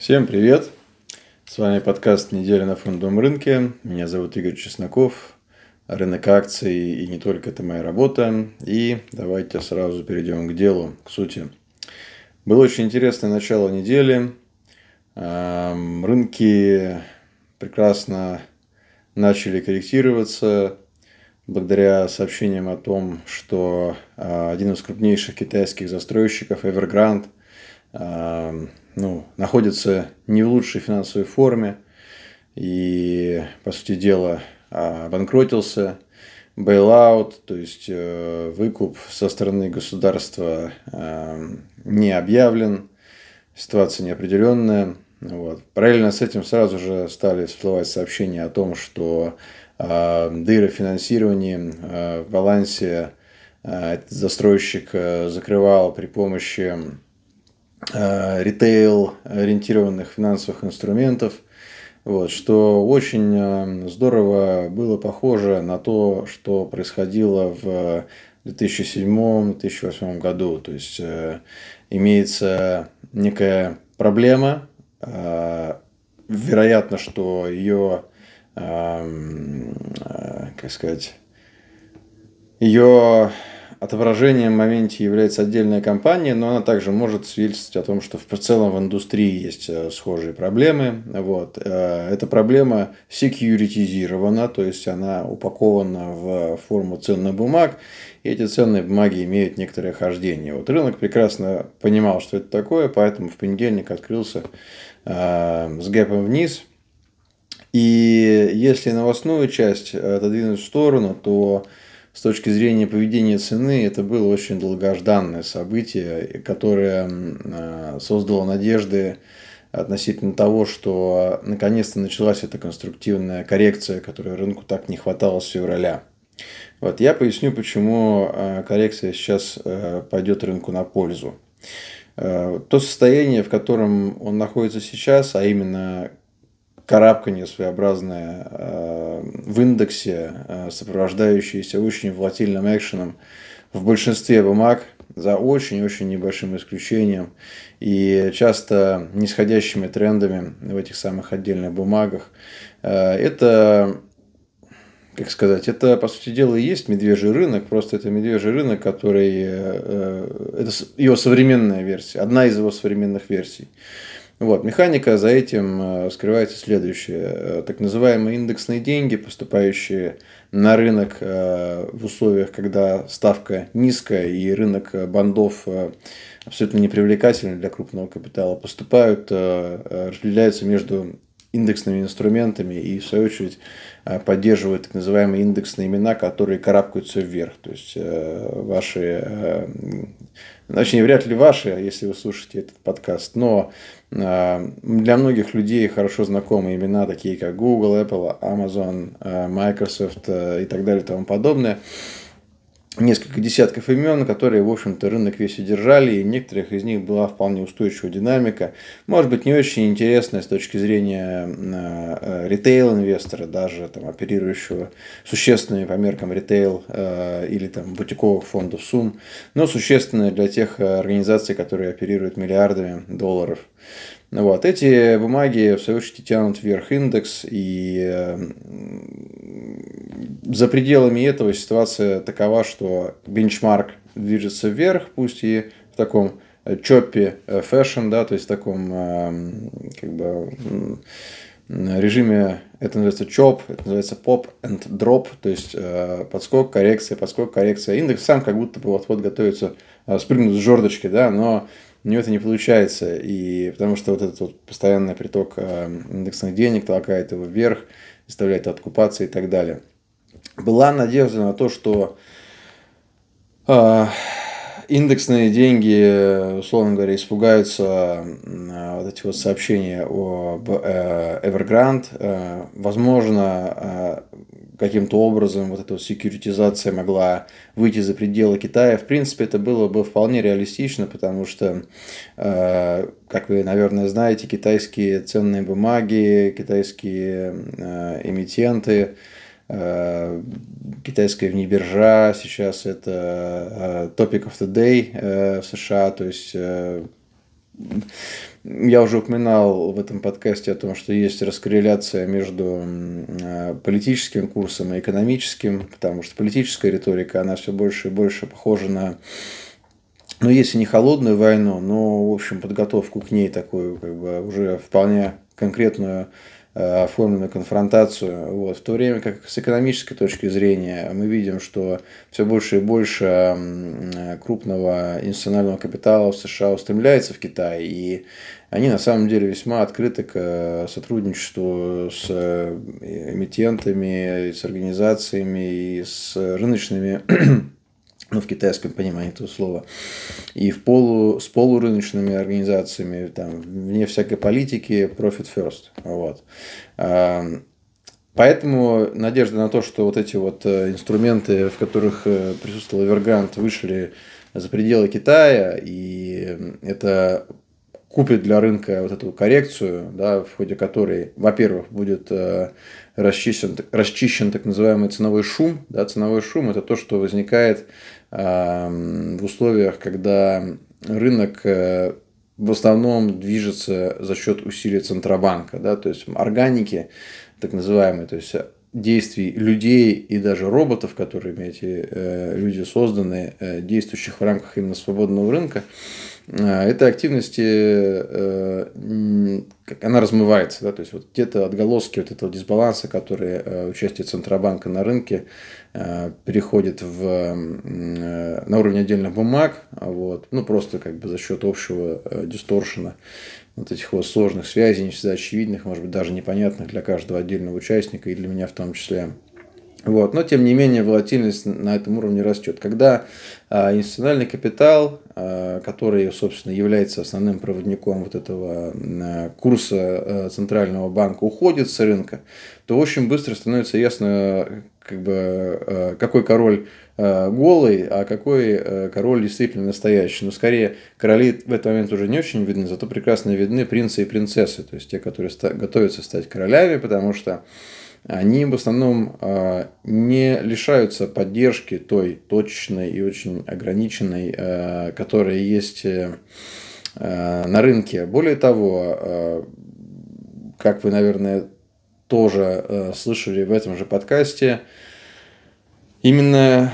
Всем привет! С вами подкаст «Неделя на фондовом рынке». Меня зовут Игорь Чесноков. Рынок акций и не только это моя работа. И давайте сразу перейдем к делу, к сути. Было очень интересное начало недели. Рынки прекрасно начали корректироваться благодаря сообщениям о том, что а, один из крупнейших китайских застройщиков Evergrande ну, находится не в лучшей финансовой форме и, по сути дела, обанкротился. Bailout, то есть э, выкуп со стороны государства не объявлен, ситуация неопределенная. Вот. Параллельно с этим сразу же стали всплывать сообщения о том, что э, дыры финансирования э, в балансе застройщик э, закрывал при помощи э, ритейл-ориентированных финансовых инструментов, вот, что очень э, здорово было похоже на то, что происходило в 2007-2008 году. То есть э, имеется некая проблема, вероятно, что ее, эм, как сказать, ее отображением в моменте является отдельная компания, но она также может свидетельствовать о том, что в целом в индустрии есть э, схожие проблемы. Вот. Э, эта проблема секьюритизирована, то есть она упакована в форму ценных бумаг, и эти ценные бумаги имеют некоторое хождение. Вот рынок прекрасно понимал, что это такое, поэтому в понедельник открылся э, с гэпом вниз. И если новостную часть отодвинуть в сторону, то с точки зрения поведения цены это было очень долгожданное событие, которое а, создало надежды относительно того, что наконец-то началась эта конструктивная коррекция, которой рынку так не хватало с февраля. Вот, я поясню, почему а, коррекция сейчас пойдет рынку на пользу. То состояние, в котором он находится сейчас, а именно карабканье своеобразное э, в индексе, э, сопровождающееся очень волатильным экшеном в большинстве бумаг, за очень-очень небольшим исключением, и часто нисходящими трендами в этих самых отдельных бумагах. Э, это как сказать, это, по сути дела, и есть медвежий рынок, просто это медвежий рынок, который, это его современная версия, одна из его современных версий. Вот. Механика за этим э, скрывается следующее. Э, так называемые индексные деньги, поступающие на рынок э, в условиях, когда ставка низкая и рынок бандов абсолютно непривлекательный для крупного капитала, поступают, распределяются между индексными инструментами и, в свою очередь, поддерживают так называемые индексные имена, которые карабкаются вверх. То есть ваши, точнее, вряд ли ваши, если вы слушаете этот подкаст, но а, для многих людей хорошо знакомы имена, такие как Google, Apple, Amazon, а, Microsoft а, и так далее и тому подобное. Несколько десятков имен, которые, в общем-то, рынок весь удержали, и некоторых из них была вполне устойчивая динамика. Может быть, не очень интересная с точки зрения ритейл-инвестора, даже там, оперирующего существенными по меркам ритейл или там, бутиковых фондов сумм, но существенная для тех организаций, которые оперируют миллиардами долларов. Вот. Эти бумаги, в свою очередь, тянут вверх индекс, и за пределами этого ситуация такова, что бенчмарк движется вверх, пусть и в таком choppy fashion, да, то есть в таком как бы режиме, это называется chop, это называется pop and drop, то есть э, подскок, коррекция, подскок, коррекция. Индекс сам как будто бы вот-вот готовится э, спрыгнуть с жердочки, да, но у него это не получается, и потому что вот этот вот постоянный приток э, индексных денег толкает его вверх, заставляет откупаться и так далее. Была надежда на то, что э, индексные деньги, условно говоря, испугаются э, вот эти вот сообщения о Evergrande. Возможно, каким-то образом вот эта вот секьюритизация могла выйти за пределы Китая. В принципе, это было бы вполне реалистично, потому что, э, как вы, наверное, знаете, китайские ценные бумаги, китайские э, эмитенты, э, китайская внебиржа сейчас это topic of the day в США, то есть я уже упоминал в этом подкасте о том, что есть раскорреляция между политическим курсом и экономическим, потому что политическая риторика, она все больше и больше похожа на ну, если не холодную войну, но, в общем, подготовку к ней такую, как бы, уже вполне конкретную Э, оформленную конфронтацию. Вот. В то время как с экономической точки зрения мы видим, что все больше и больше крупного институционального капитала в США устремляется в Китай, и они на самом деле весьма открыты к э, сотрудничеству с э, эмитентами, с организациями и с рыночными ну, в китайском понимании этого слова, и в полу, с полурыночными организациями, там, вне всякой политики, profit first. Вот. Поэтому надежда на то, что вот эти вот э, инструменты, в которых э, присутствовал Эвергрант, вышли за пределы Китая, и это купит для рынка вот эту коррекцию, да, в ходе которой, во-первых, будет э, расчищен, расчищен так называемый ценовой шум. Да, ценовой шум – это то, что возникает в условиях, когда рынок э, в основном движется за счет усилий Центробанка, да, то есть органики, так называемые, то есть действий людей и даже роботов, которыми эти э, люди созданы, э, действующих в рамках именно свободного рынка, этой активности э, она размывается, да, то есть вот где-то отголоски вот этого дисбаланса, который э, участие Центробанка на рынке э, переходит в, э, на уровень отдельных бумаг, вот, ну просто как бы за счет общего э, дисторшена вот этих вот сложных связей, не всегда очевидных, может быть, даже непонятных для каждого отдельного участника и для меня в том числе. Вот. Но, тем не менее, волатильность на этом уровне растет. Когда а, институциональный капитал, а, который, собственно, является основным проводником вот этого а, курса а, Центрального банка, уходит с рынка, то очень быстро становится ясно, как бы, а, какой король а, голый, а какой король действительно настоящий. Но скорее короли в этот момент уже не очень видны, зато прекрасно видны принцы и принцессы, то есть те, которые готовятся стать королями, потому что они в основном а, не лишаются поддержки той точечной и очень ограниченной, а, которая есть э, а, на рынке. Более того, как вы, наверное, тоже слышали в этом же подкасте, именно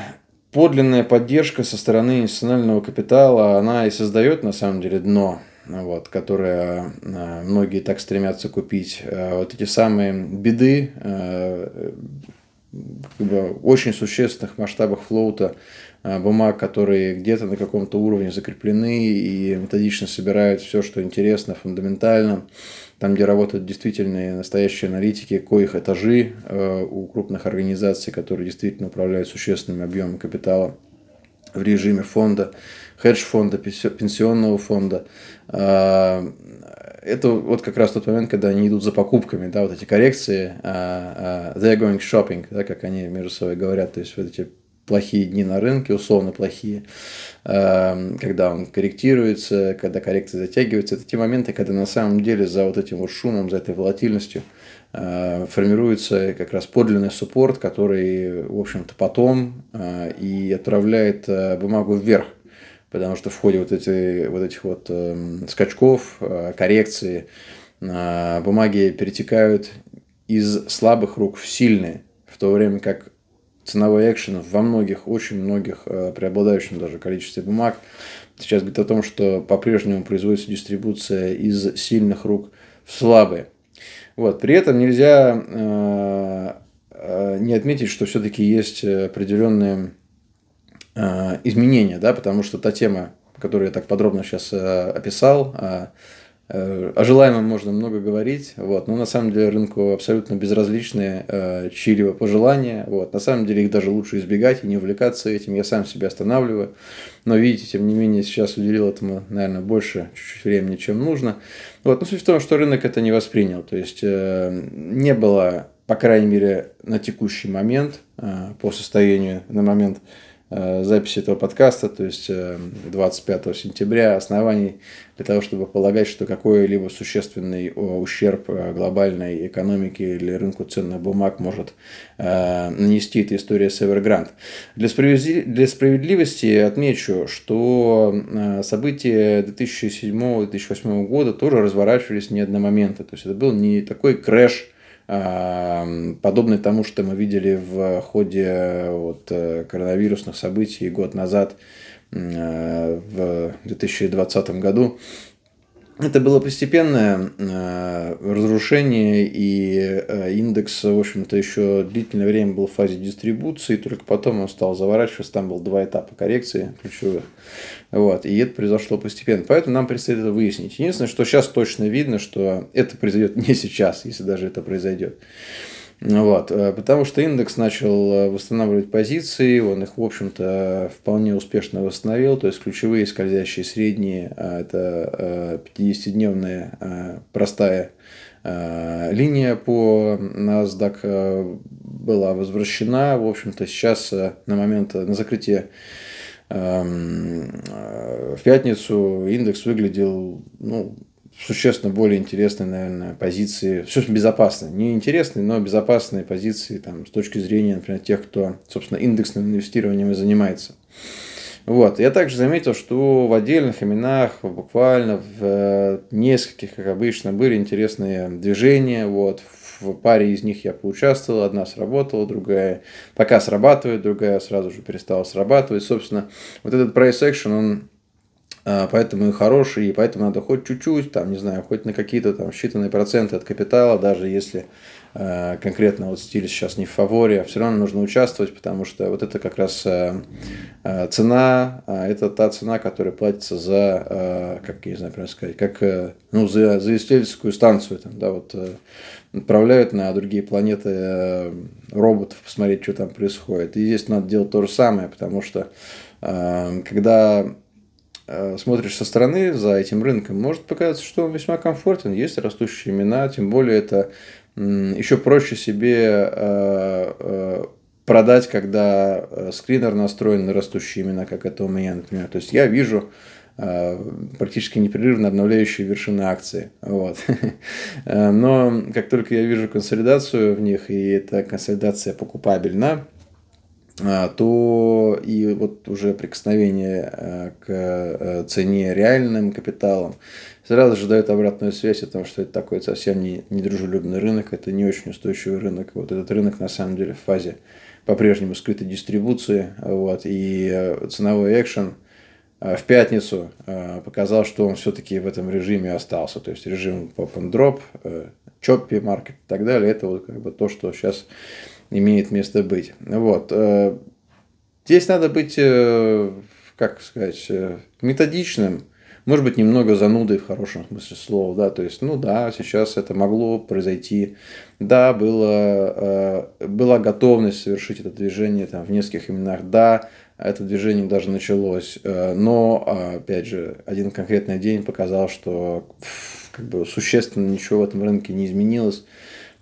подлинная поддержка со стороны институционального капитала, она и создает на самом деле дно вот, которые э, многие так стремятся купить. Э, вот эти самые беды э, как бы, очень существенных масштабах флоута бумаг, которые где-то на каком-то уровне закреплены и методично собирают все, что интересно, фундаментально. Там, где работают действительно настоящие аналитики, коих этажи у крупных организаций, которые действительно управляют существенными объемами капитала в режиме фонда, хедж-фонда, пенсионного фонда. А, это вот как раз тот момент, когда они идут за покупками, да, вот эти коррекции, а, а, they're going shopping, да, как они между собой говорят, то есть вот эти плохие дни на рынке, условно плохие, когда он корректируется, когда коррекция затягивается, это те моменты, когда на самом деле за вот этим вот шумом, за этой волатильностью формируется как раз подлинный суппорт, который, в общем-то, потом и отправляет бумагу вверх потому что в ходе вот, эти, вот этих вот э, скачков, э, коррекции, э, бумаги перетекают из слабых рук в сильные, в то время как ценовой экшен во многих, очень многих, э, преобладающем даже количестве бумаг, сейчас говорит о том, что по-прежнему производится дистрибуция из сильных рук в слабые. Вот. При этом нельзя э, э, не отметить, что все-таки есть определенные изменения, да, потому что та тема, которую я так подробно сейчас э, описал, э, о желаемом можно много говорить, вот, но на самом деле рынку абсолютно безразличные чьи-либо пожелания, вот, на самом деле их даже лучше избегать и не увлекаться этим, я сам себя останавливаю, но видите, тем не менее, сейчас уделил этому, наверное, больше чуть-чуть времени, чем нужно, вот, но суть в том, что рынок это не воспринял, то есть не было, по крайней мере, на текущий момент, по состоянию на момент Э, записи этого подкаста, то есть 25 э, сентября, оснований для того, чтобы полагать, что какой-либо существенный ущерб э, глобальной экономике или рынку ценных бумаг может нанести эта история с Evergrande. Для справедливости отмечу, что события 2007-2008 года тоже разворачивались не одномоментно. То есть это был не такой крэш подобный тому, что мы видели в ходе вот, э, коронавирусных событий год назад э, в 2020 году. Это было постепенное э, разрушение, и э, индекс, в общем-то, еще длительное время был в фазе дистрибуции, только потом он стал заворачиваться, там было два этапа коррекции ключевых. Вот, и это произошло постепенно. Поэтому нам предстоит это выяснить. Единственное, что сейчас точно видно, что это произойдет не сейчас, если даже это произойдет. Вот, э, потому что индекс начал э, восстанавливать позиции, он их, в общем-то, вполне успешно восстановил, то есть ключевые скользящие средние, а это 50-дневная э, простая линия по NASDAQ была возвращена, в общем-то, сейчас на момент, на закрытие эм, в пятницу индекс выглядел ну, существенно более интересные, наверное, позиции, все безопасные, не интересные, но безопасные позиции там, с точки зрения, например, тех, кто, собственно, индексным инвестированием и занимается. Вот. Я также заметил, что в отдельных именах, буквально в э, нескольких, как обычно, были интересные движения. Вот. В паре из них я поучаствовал, одна сработала, другая пока срабатывает, другая сразу же перестала срабатывать. Собственно, вот этот price action, он поэтому и хороший, и поэтому надо хоть чуть-чуть, там, не знаю, хоть на какие-то там считанные проценты от капитала, даже если э, конкретно вот стиль сейчас не в фаворе, а все равно нужно участвовать, потому что вот это как раз э, цена, это та цена, которая платится за, как я не знаю, правильно сказать, как э, ну, за, за исследовательскую станцию, там, да, вот э, отправляют на другие планеты э, роботов посмотреть, что там происходит. И здесь надо делать то же самое, потому что когда смотришь со стороны за этим рынком, может показаться, что он весьма комфортен, есть растущие имена, тем более это еще проще себе э, э, продать, когда скринер настроен на растущие имена, как это у меня, например. То есть я вижу практически непрерывно обновляющие вершины акции. Вот. Но как только я вижу консолидацию в них, и эта консолидация покупабельна, то и вот уже прикосновение э, к э, цене реальным капиталом сразу же дает обратную связь о том, что это такой совсем не недружелюбный рынок, это не очень устойчивый рынок. Вот этот рынок на самом деле в фазе по-прежнему скрытой дистрибуции, вот, и э, ценовой экшен в пятницу показал, что он все-таки в этом режиме остался, то есть режим pop and drop, choppi market и так далее, это вот как бы то, что сейчас имеет место быть. Вот. Э, здесь надо быть, э, как сказать, э, методичным, может быть, немного занудой в хорошем смысле слова, да, то есть, ну да, сейчас это могло произойти, да, было, была готовность совершить это движение там, в нескольких именах, да, это движение даже началось, но, опять же, один конкретный день показал, что как бы существенно ничего в этом рынке не изменилось,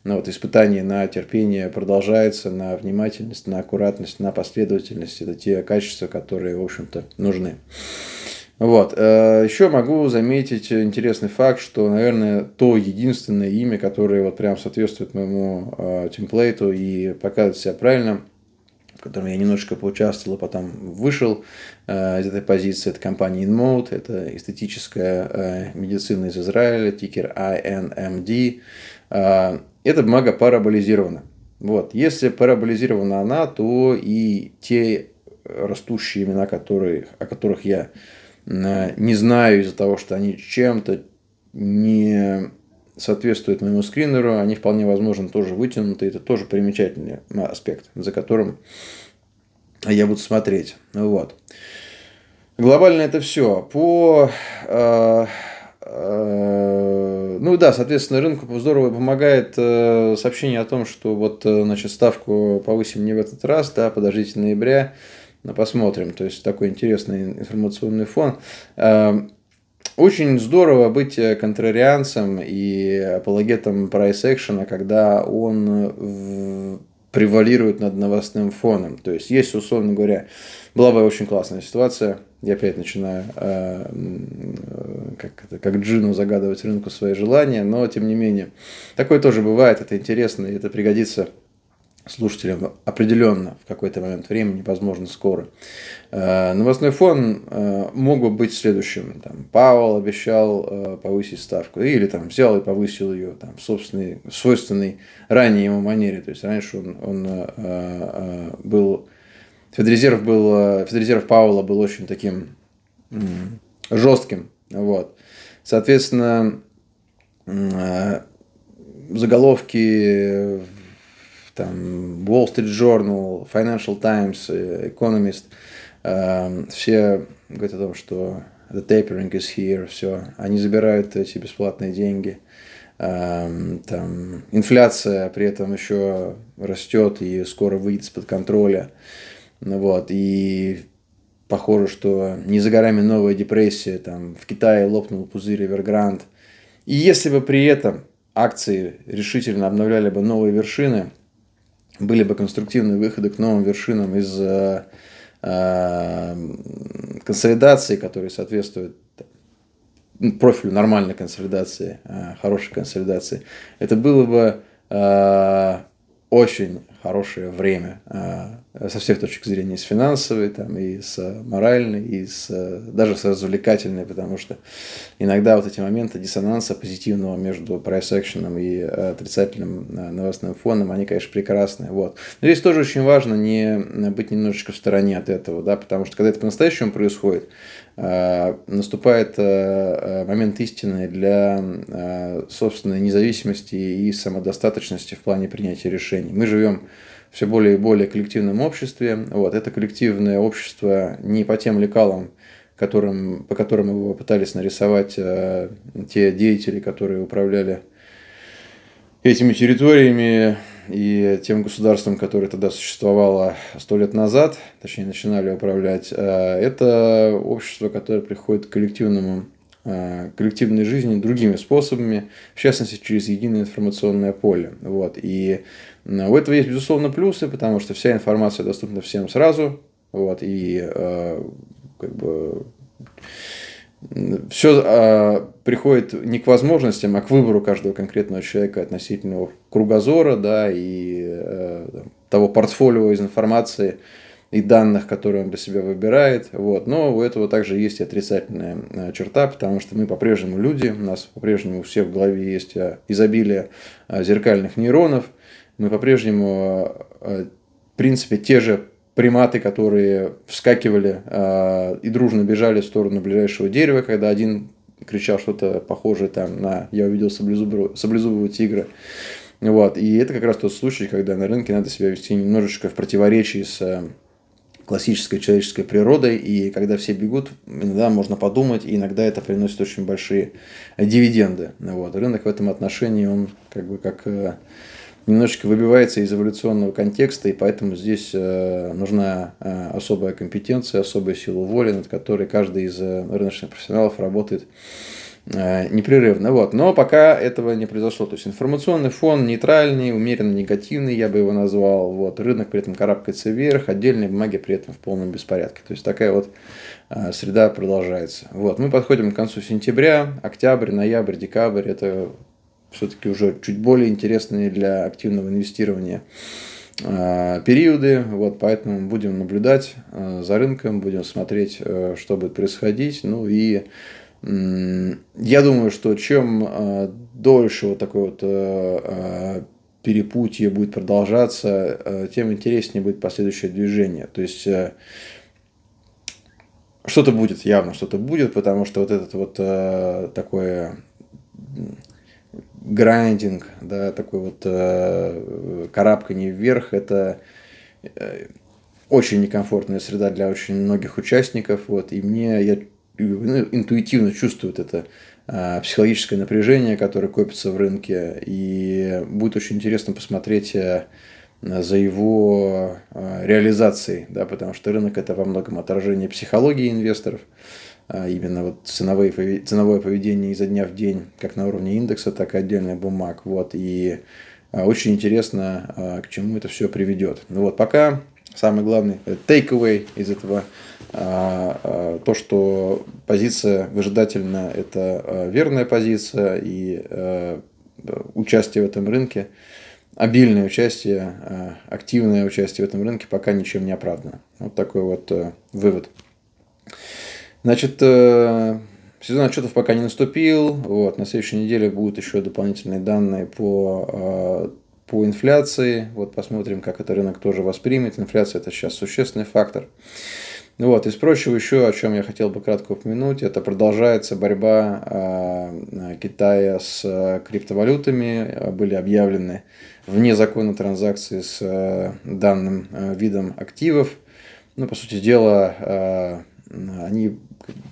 ну, вот испытание на терпение продолжается, на внимательность, на аккуратность, на последовательность. Это те качества, которые, в общем-то, нужны. Вот. Э, Еще могу заметить интересный факт, что, наверное, то единственное имя, которое вот прям соответствует моему э, темплейту и показывает себя правильно, в котором я немножечко поучаствовал, а потом вышел э, из этой позиции, это компания InMode, это эстетическая медицина из Израиля, тикер INMD. Эта бумага параболизирована. Вот. Если параболизирована она, то и те растущие имена, которые, о которых я не знаю из-за того, что они чем-то не соответствуют моему скринеру, они вполне возможно тоже вытянуты. Это тоже примечательный аспект, за которым я буду смотреть. Вот. Глобально это все. По э, Э, ну да, соответственно, рынку здорово помогает э, сообщение о том, что вот, э, значит, ставку повысим не в этот раз, да, подождите ноября, посмотрим. То есть такой интересный информационный фон. Очень здорово быть контрарианцем и апологетом прайс экшена, когда он превалирует над новостным фоном. То есть есть, условно говоря, была бы очень классная ситуация, я опять начинаю э, как, это, как джину загадывать рынку свои желания, но тем не менее, такое тоже бывает, это интересно, и это пригодится слушателям определенно в какой-то момент времени, возможно, скоро. Э, новостной фон э, мог бы быть следующим. Там, Пауэлл обещал э, повысить ставку, или там взял и повысил ее там, в собственной, в свойственной ранее ему манере. То есть раньше он, он был Федрезерв был, Федрезерв Пауэлла был очень таким жестким. Вот. Соответственно, заголовки там Wall Street Journal, Financial Times, Economist, э, все говорят о том, что the tapering is here, все, они забирают эти бесплатные деньги, э, там инфляция при этом еще растет и скоро выйдет из-под контроля, вот, и похоже, что не за горами новая депрессия, там в Китае лопнул пузырь Evergrande, и если бы при этом акции решительно обновляли бы новые вершины – были бы конструктивные выходы к новым вершинам из э, э, консолидации, которые соответствуют профилю нормальной консолидации, э, хорошей консолидации, это было бы очень хорошее время э, со всех точек зрения, и с финансовой, там, и с моральной, и с, даже с развлекательной, потому что иногда вот эти моменты диссонанса позитивного между прайс-экшеном и отрицательным э, новостным фоном, они, конечно, прекрасные. Вот. Но здесь тоже очень важно не быть немножечко в стороне от этого, да, потому что когда это по-настоящему происходит, Э, наступает э, э, момент истины для собственной независимости и самодостаточности в плане принятия решений. Мы живем все более и более коллективном обществе. Вот, это коллективное общество не по тем лекалам, которым, по которым его пытались нарисовать те деятели, которые управляли этими территориями и тем государством, которое тогда существовало сто лет назад, точнее начинали управлять, э, это общество, которое приходит к коллективному э, коллективной жизни другими способами, в частности, через единое информационное поле. Вот. И у этого есть, безусловно, плюсы, потому что вся информация доступна всем сразу, вот, и э, как бы все э, приходит не к возможностям, а к выбору каждого конкретного человека относительно кругозора, да, и э, того портфолио из информации и данных, которые он для себя выбирает. Вот. Но у этого также есть и отрицательная э, черта, потому что мы по-прежнему люди, у нас по-прежнему у всех в голове есть э, изобилие э, зеркальных нейронов, мы по-прежнему, в принципе, те же приматы, которые вскакивали и дружно бежали в сторону ближайшего дерева, когда один кричал что-то похожее там на «я увидел саблезубого, саблезубого тигра». Вот. И это как раз тот случай, когда на рынке надо себя вести немножечко в противоречии с классической человеческой природой, и когда все бегут, иногда можно подумать, и иногда это приносит очень большие дивиденды. Вот. Рынок в этом отношении, он как бы как э, немножечко выбивается из эволюционного контекста, и поэтому здесь э, нужна э, особая компетенция, особая сила воли, над которой каждый из рыночных профессионалов работает непрерывно. Вот. Но пока этого не произошло. То есть информационный фон нейтральный, умеренно негативный, я бы его назвал. Вот. Рынок при этом карабкается вверх, отдельные бумаги при этом в полном беспорядке. То есть такая вот среда продолжается. Вот. Мы подходим к концу сентября, октябрь, ноябрь, декабрь. Это все-таки уже чуть более интересные для активного инвестирования а, периоды, вот, поэтому будем наблюдать за рынком, будем смотреть, э, что будет происходить, ну и я думаю, что чем а, дольше вот такое вот э, перепутье будет продолжаться, э, тем интереснее будет последующее движение. То есть что-то будет, явно что-то будет, потому что вот этот вот такое грандинг, да, такой вот э, карабкание вверх, это э, очень некомфортная среда для очень многих участников, вот, и мне, я интуитивно чувствую это э, психологическое напряжение, которое копится в рынке, и будет очень интересно посмотреть э, за его э, реализацией, да, потому что рынок это во многом отражение психологии инвесторов, а, именно вот ценовые, ценовое поведение изо дня в день, как на уровне индекса, так и отдельных бумаг. Вот, и очень интересно, к чему это все приведет. Ну вот, пока самый главный takeaway из этого то, что позиция выжидательная – это верная позиция, и участие в этом рынке, обильное участие, активное участие в этом рынке пока ничем не оправдано. Вот такой вот вывод. Значит, э, сезон отчетов пока не наступил. Вот, на следующей неделе будут еще дополнительные данные по, э, по инфляции. Вот посмотрим, как это рынок тоже воспримет. Инфляция – это сейчас существенный фактор. Вот, из прочего еще, о чем я хотел бы кратко упомянуть, это продолжается борьба э, Китая с криптовалютами. Были объявлены вне закона транзакции с данным видом активов. Ну, по сути дела, они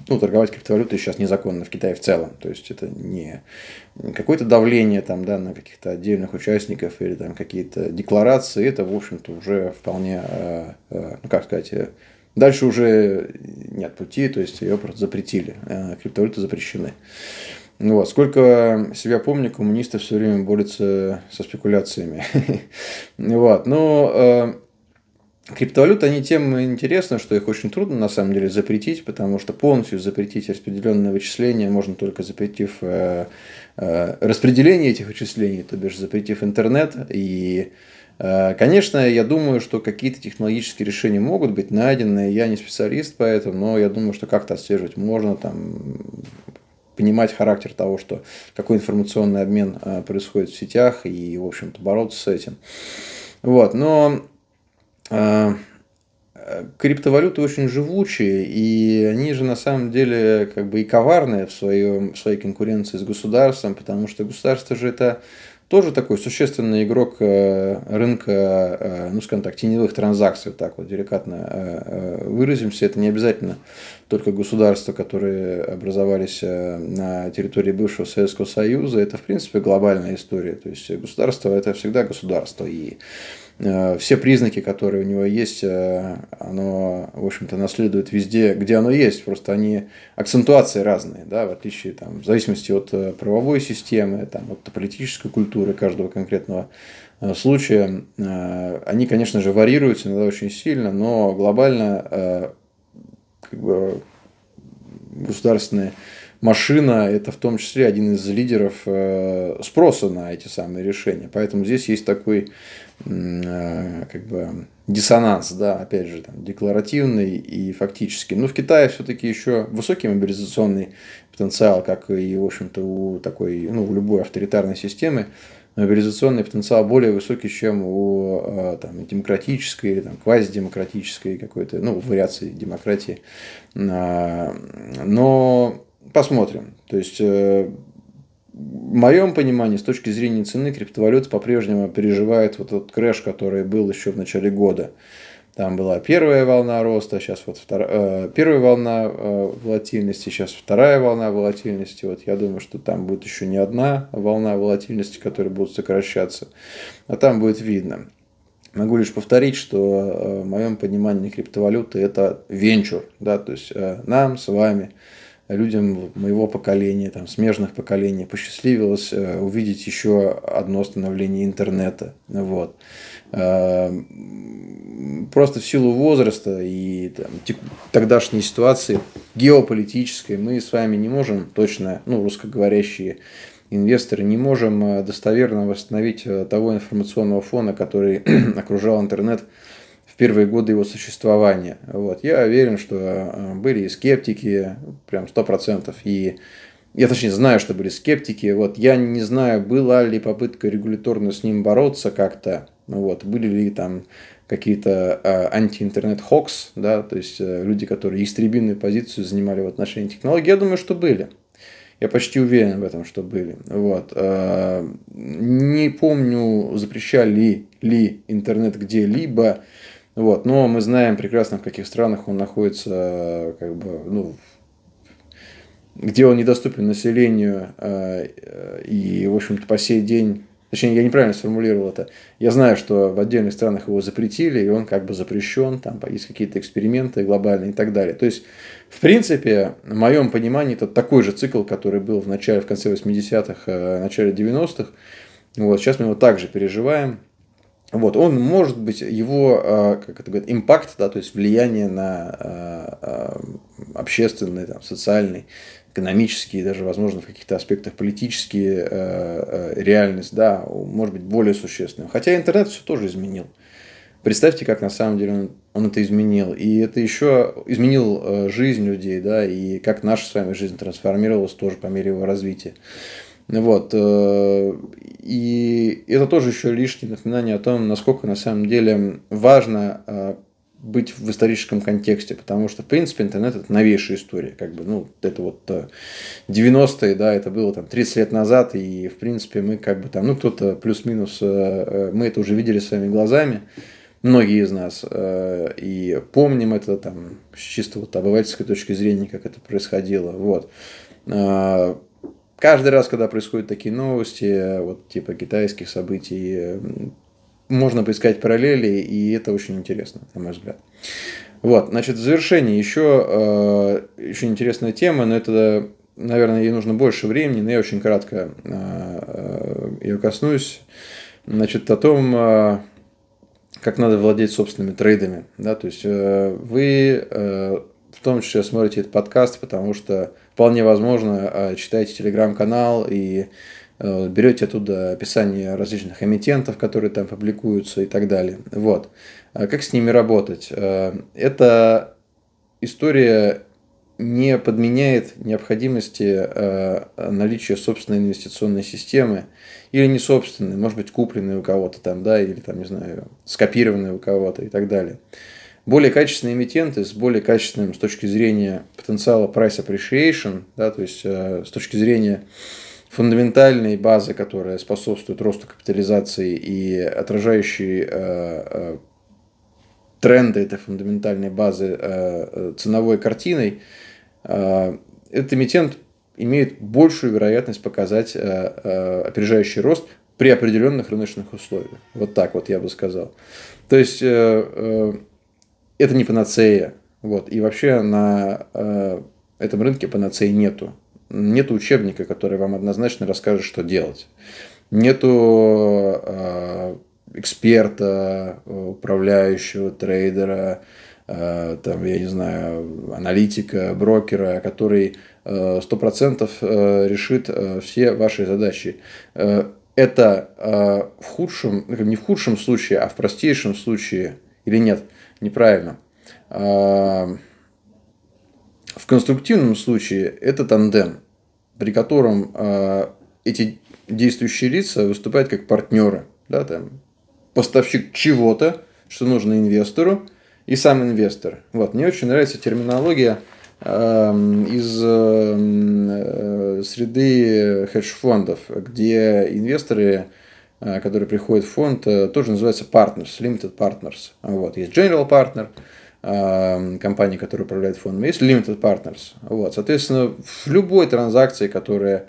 ну, торговать криптовалютой сейчас незаконно в Китае в целом. То есть это не какое-то давление там, да, на каких-то отдельных участников или там какие-то декларации. Это, в общем-то, уже вполне, э, э, ну как сказать, э, дальше уже нет пути, то есть ее просто запретили. Криптовалюты запрещены. Ну вот. Сколько себя помню, коммунисты все время борются со спекуляциями. вот. Но Криптовалюты, они тем интересны, что их очень трудно на самом деле запретить, потому что полностью запретить распределенное вычисление можно только запретив э, э, распределение этих вычислений, то бишь запретив интернет. И, э, конечно, я думаю, что какие-то технологические решения могут быть найдены. Я не специалист по этому, но я думаю, что как-то отслеживать можно, там, понимать характер того, что какой информационный обмен происходит в сетях и, в общем-то, бороться с этим. Вот, но а, криптовалюты очень живучие, и они же на самом деле как бы и коварные в, своем, в своей конкуренции с государством, потому что государство же это тоже такой существенный игрок э, рынка, э, ну, скажем так, теневых транзакций, вот так вот деликатно э, выразимся. Это не обязательно только государства, которые образовались на территории бывшего Советского Союза. Это, в принципе, глобальная история. То есть государство – это всегда государство. И все признаки, которые у него есть, э, оно, в общем-то, наследует везде, где оно есть. Просто они акцентуации разные, да, в отличие, там, в зависимости от э, правовой системы, там, от политической культуры каждого конкретного случая. Они, конечно же, варьируются иногда очень сильно, но глобально как бы, государственные машина – это в том числе один из лидеров спроса на эти самые решения. Поэтому здесь есть такой Э, как бы диссонанс, да, опять же, там, декларативный и фактический. Но в Китае все-таки еще высокий мобилизационный потенциал, как и, в общем-то, у такой, ну, у любой авторитарной системы, мобилизационный потенциал более высокий, чем у э, там, демократической или там, квазидемократической какой-то, ну, вариации демократии. Но посмотрим. То есть э, в моем понимании, с точки зрения цены, криптовалюта по-прежнему переживает вот тот крэш, который был еще в начале года. Там была первая волна роста, сейчас вот вторая, э, первая волна э, волатильности, сейчас вторая волна волатильности. Вот я думаю, что там будет еще не одна волна волатильности, которая будет сокращаться, а там будет видно. Могу лишь повторить, что в моем понимании криптовалюты это венчур, да, то есть нам с вами людям моего поколения, там, смежных поколений посчастливилось э, увидеть еще одно становление интернета. Вот. Э, просто в силу возраста и там, тогдашней ситуации геополитической мы с вами не можем точно, ну, русскоговорящие инвесторы, не можем э, достоверно восстановить того информационного фона, который окружал интернет первые годы его существования. Вот. Я уверен, что э, были и скептики, прям сто процентов, и я точнее знаю, что были скептики. Вот. Я не знаю, была ли попытка регуляторно с ним бороться как-то, вот. были ли там какие-то э, анти-интернет-хокс, да, то есть э, люди, которые истребинную позицию занимали в отношении технологий, я думаю, что были. Я почти уверен в этом, что были. Вот. Э, не помню, запрещали ли интернет где-либо. Вот. Но мы знаем прекрасно, в каких странах он находится, как бы, ну, где он недоступен населению, э, и, в общем-то, по сей день, точнее, я неправильно сформулировал это, я знаю, что в отдельных странах его запретили, и он как бы запрещен, там есть какие-то эксперименты глобальные и так далее. То есть, в принципе, в моем понимании, это такой же цикл, который был в начале, в конце 80-х, э, начале 90-х, Вот, сейчас мы его также переживаем. Вот, он может быть, его, а, как это говорят, импакт, да, то есть влияние на а, а, общественный, там, социальный, экономический, даже, возможно, в каких-то аспектах политические реальность, да, может быть более существенным. Хотя интернет все тоже изменил. Представьте, как на самом деле он, он это изменил. И это еще изменил жизнь людей, да, и как наша с вами жизнь трансформировалась тоже по мере его развития. Вот. Э, и это тоже еще лишнее напоминание о том, насколько на самом деле важно э, быть в историческом контексте, потому что, в принципе, интернет – это новейшая история. Как бы, ну, это вот 90-е, э, да, это было там 30 лет назад, и, в принципе, мы как бы там, ну, кто-то плюс-минус, мы это уже видели своими глазами, многие из нас, и помним это там с чисто вот обывательской точки зрения, как это происходило, вот каждый раз, когда происходят такие новости, вот типа китайских событий, можно поискать параллели, и это очень интересно, на мой взгляд. Вот, значит, в завершении еще, э, еще интересная тема, но это, наверное, ей нужно больше времени, но я очень кратко э, ее коснусь. Значит, о том, как надо владеть собственными трейдами. Да? То есть вы в том числе смотрите этот подкаст, потому что вполне возможно, а, читаете телеграм-канал и э, берете оттуда описание различных эмитентов, которые там публикуются и так далее. Вот. А как с ними работать? Э, эта история не подменяет необходимости э, наличия собственной инвестиционной системы или не собственной, может быть, купленной у кого-то там, да, или там, не знаю, скопированной у кого-то и так далее более качественные эмитенты с более качественным с точки зрения потенциала price appreciation, да, то есть э, с точки зрения фундаментальной базы, которая способствует росту капитализации и отражающей э, э, тренды этой фундаментальной базы э, э ценовой картиной, э, этот эмитент имеет большую вероятность показать э, э, опережающий рост при определенных рыночных условиях. Вот так вот я бы сказал. То есть э, э, это не панацея. Вот. И вообще на э, этом рынке панацеи нету. Нет учебника, который вам однозначно расскажет, что делать. Нету э, эксперта, управляющего, трейдера, э, там, я не знаю, аналитика, брокера, который э, сто процентов э, решит э, все ваши задачи. Это в худшем, не в худшем случае, а в простейшем случае или нет – неправильно. А, в конструктивном случае это тандем, при котором а, эти действующие лица выступают как партнеры. Да, там, поставщик чего-то, что нужно инвестору, и сам инвестор. Вот. Мне очень нравится терминология из э, среды хедж-фондов, где инвесторы который приходит в фонд, э, тоже называется Partners, Limited Partners. Вот. Есть General Partner, э, компания, которая управляет фондом, есть Limited Partners. Вот. Соответственно, в любой транзакции, которая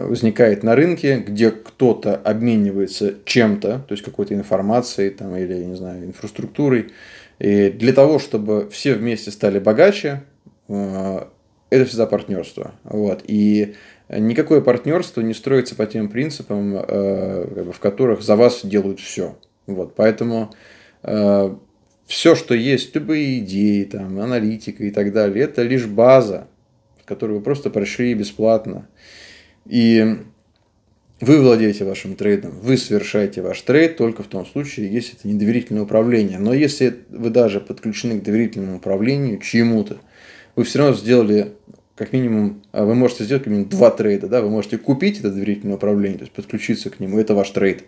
возникает на рынке, где кто-то обменивается чем-то, то есть какой-то информацией там, или, не знаю, инфраструктурой, и для того, чтобы все вместе стали богаче, это всегда партнерство. Вот. И никакое партнерство не строится по тем принципам, э, в которых за вас делают все. Вот, поэтому э, все, что есть, любые идеи, там, аналитика и так далее, это лишь база, которую вы просто прошли бесплатно. И вы владеете вашим трейдом, вы совершаете ваш трейд только в том случае, если это не доверительное управление. Но если вы даже подключены к доверительному управлению чьему-то, вы все равно сделали как минимум, а, вы можете сделать как минимум два трейда. Да? Вы можете купить это доверительное управление, то есть подключиться к нему, это ваш трейд.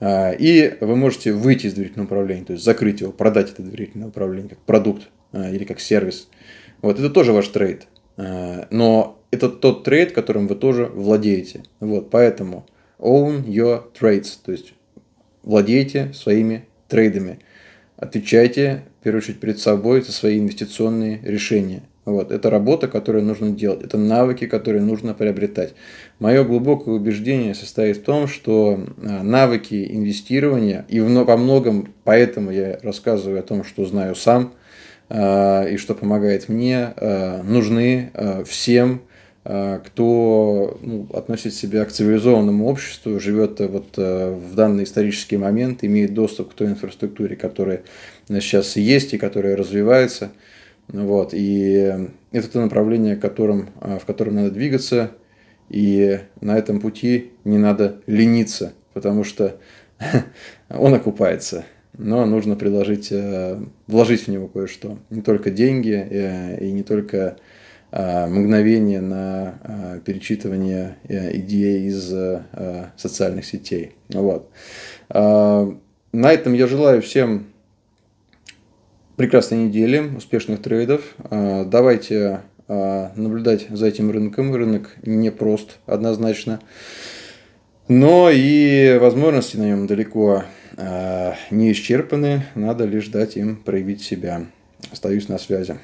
А, и вы можете выйти из доверительного управления, то есть закрыть его, продать это доверительное управление как продукт а, или как сервис. Вот, это тоже ваш трейд. Но это тот трейд, которым вы тоже владеете. Вот, поэтому own your trades, то есть владейте своими трейдами. Отвечайте, в первую очередь, перед собой за свои инвестиционные решения. Вот. Это работа, которую нужно делать, это навыки, которые нужно приобретать. Мое глубокое убеждение состоит в том, что а, навыки инвестирования, и во многом поэтому я рассказываю о том, что знаю сам, а, и что помогает мне, а, нужны всем кто ну, относит себя к цивилизованному обществу, живет вот в данный исторический момент, имеет доступ к той инфраструктуре, которая сейчас есть и которая развивается. Вот. И это то направление, которым, в котором надо двигаться, и на этом пути не надо лениться, потому что он окупается. Но нужно предложить, э, вложить в него кое-что. Не только деньги э, и не только э, мгновение на перечитывание идей из социальных сетей. Вот. На этом я желаю всем прекрасной недели, успешных трейдов. Давайте наблюдать за этим рынком. Рынок непрост однозначно. Но и возможности на нем далеко э, не исчерпаны, надо лишь дать им проявить себя. Остаюсь на связи.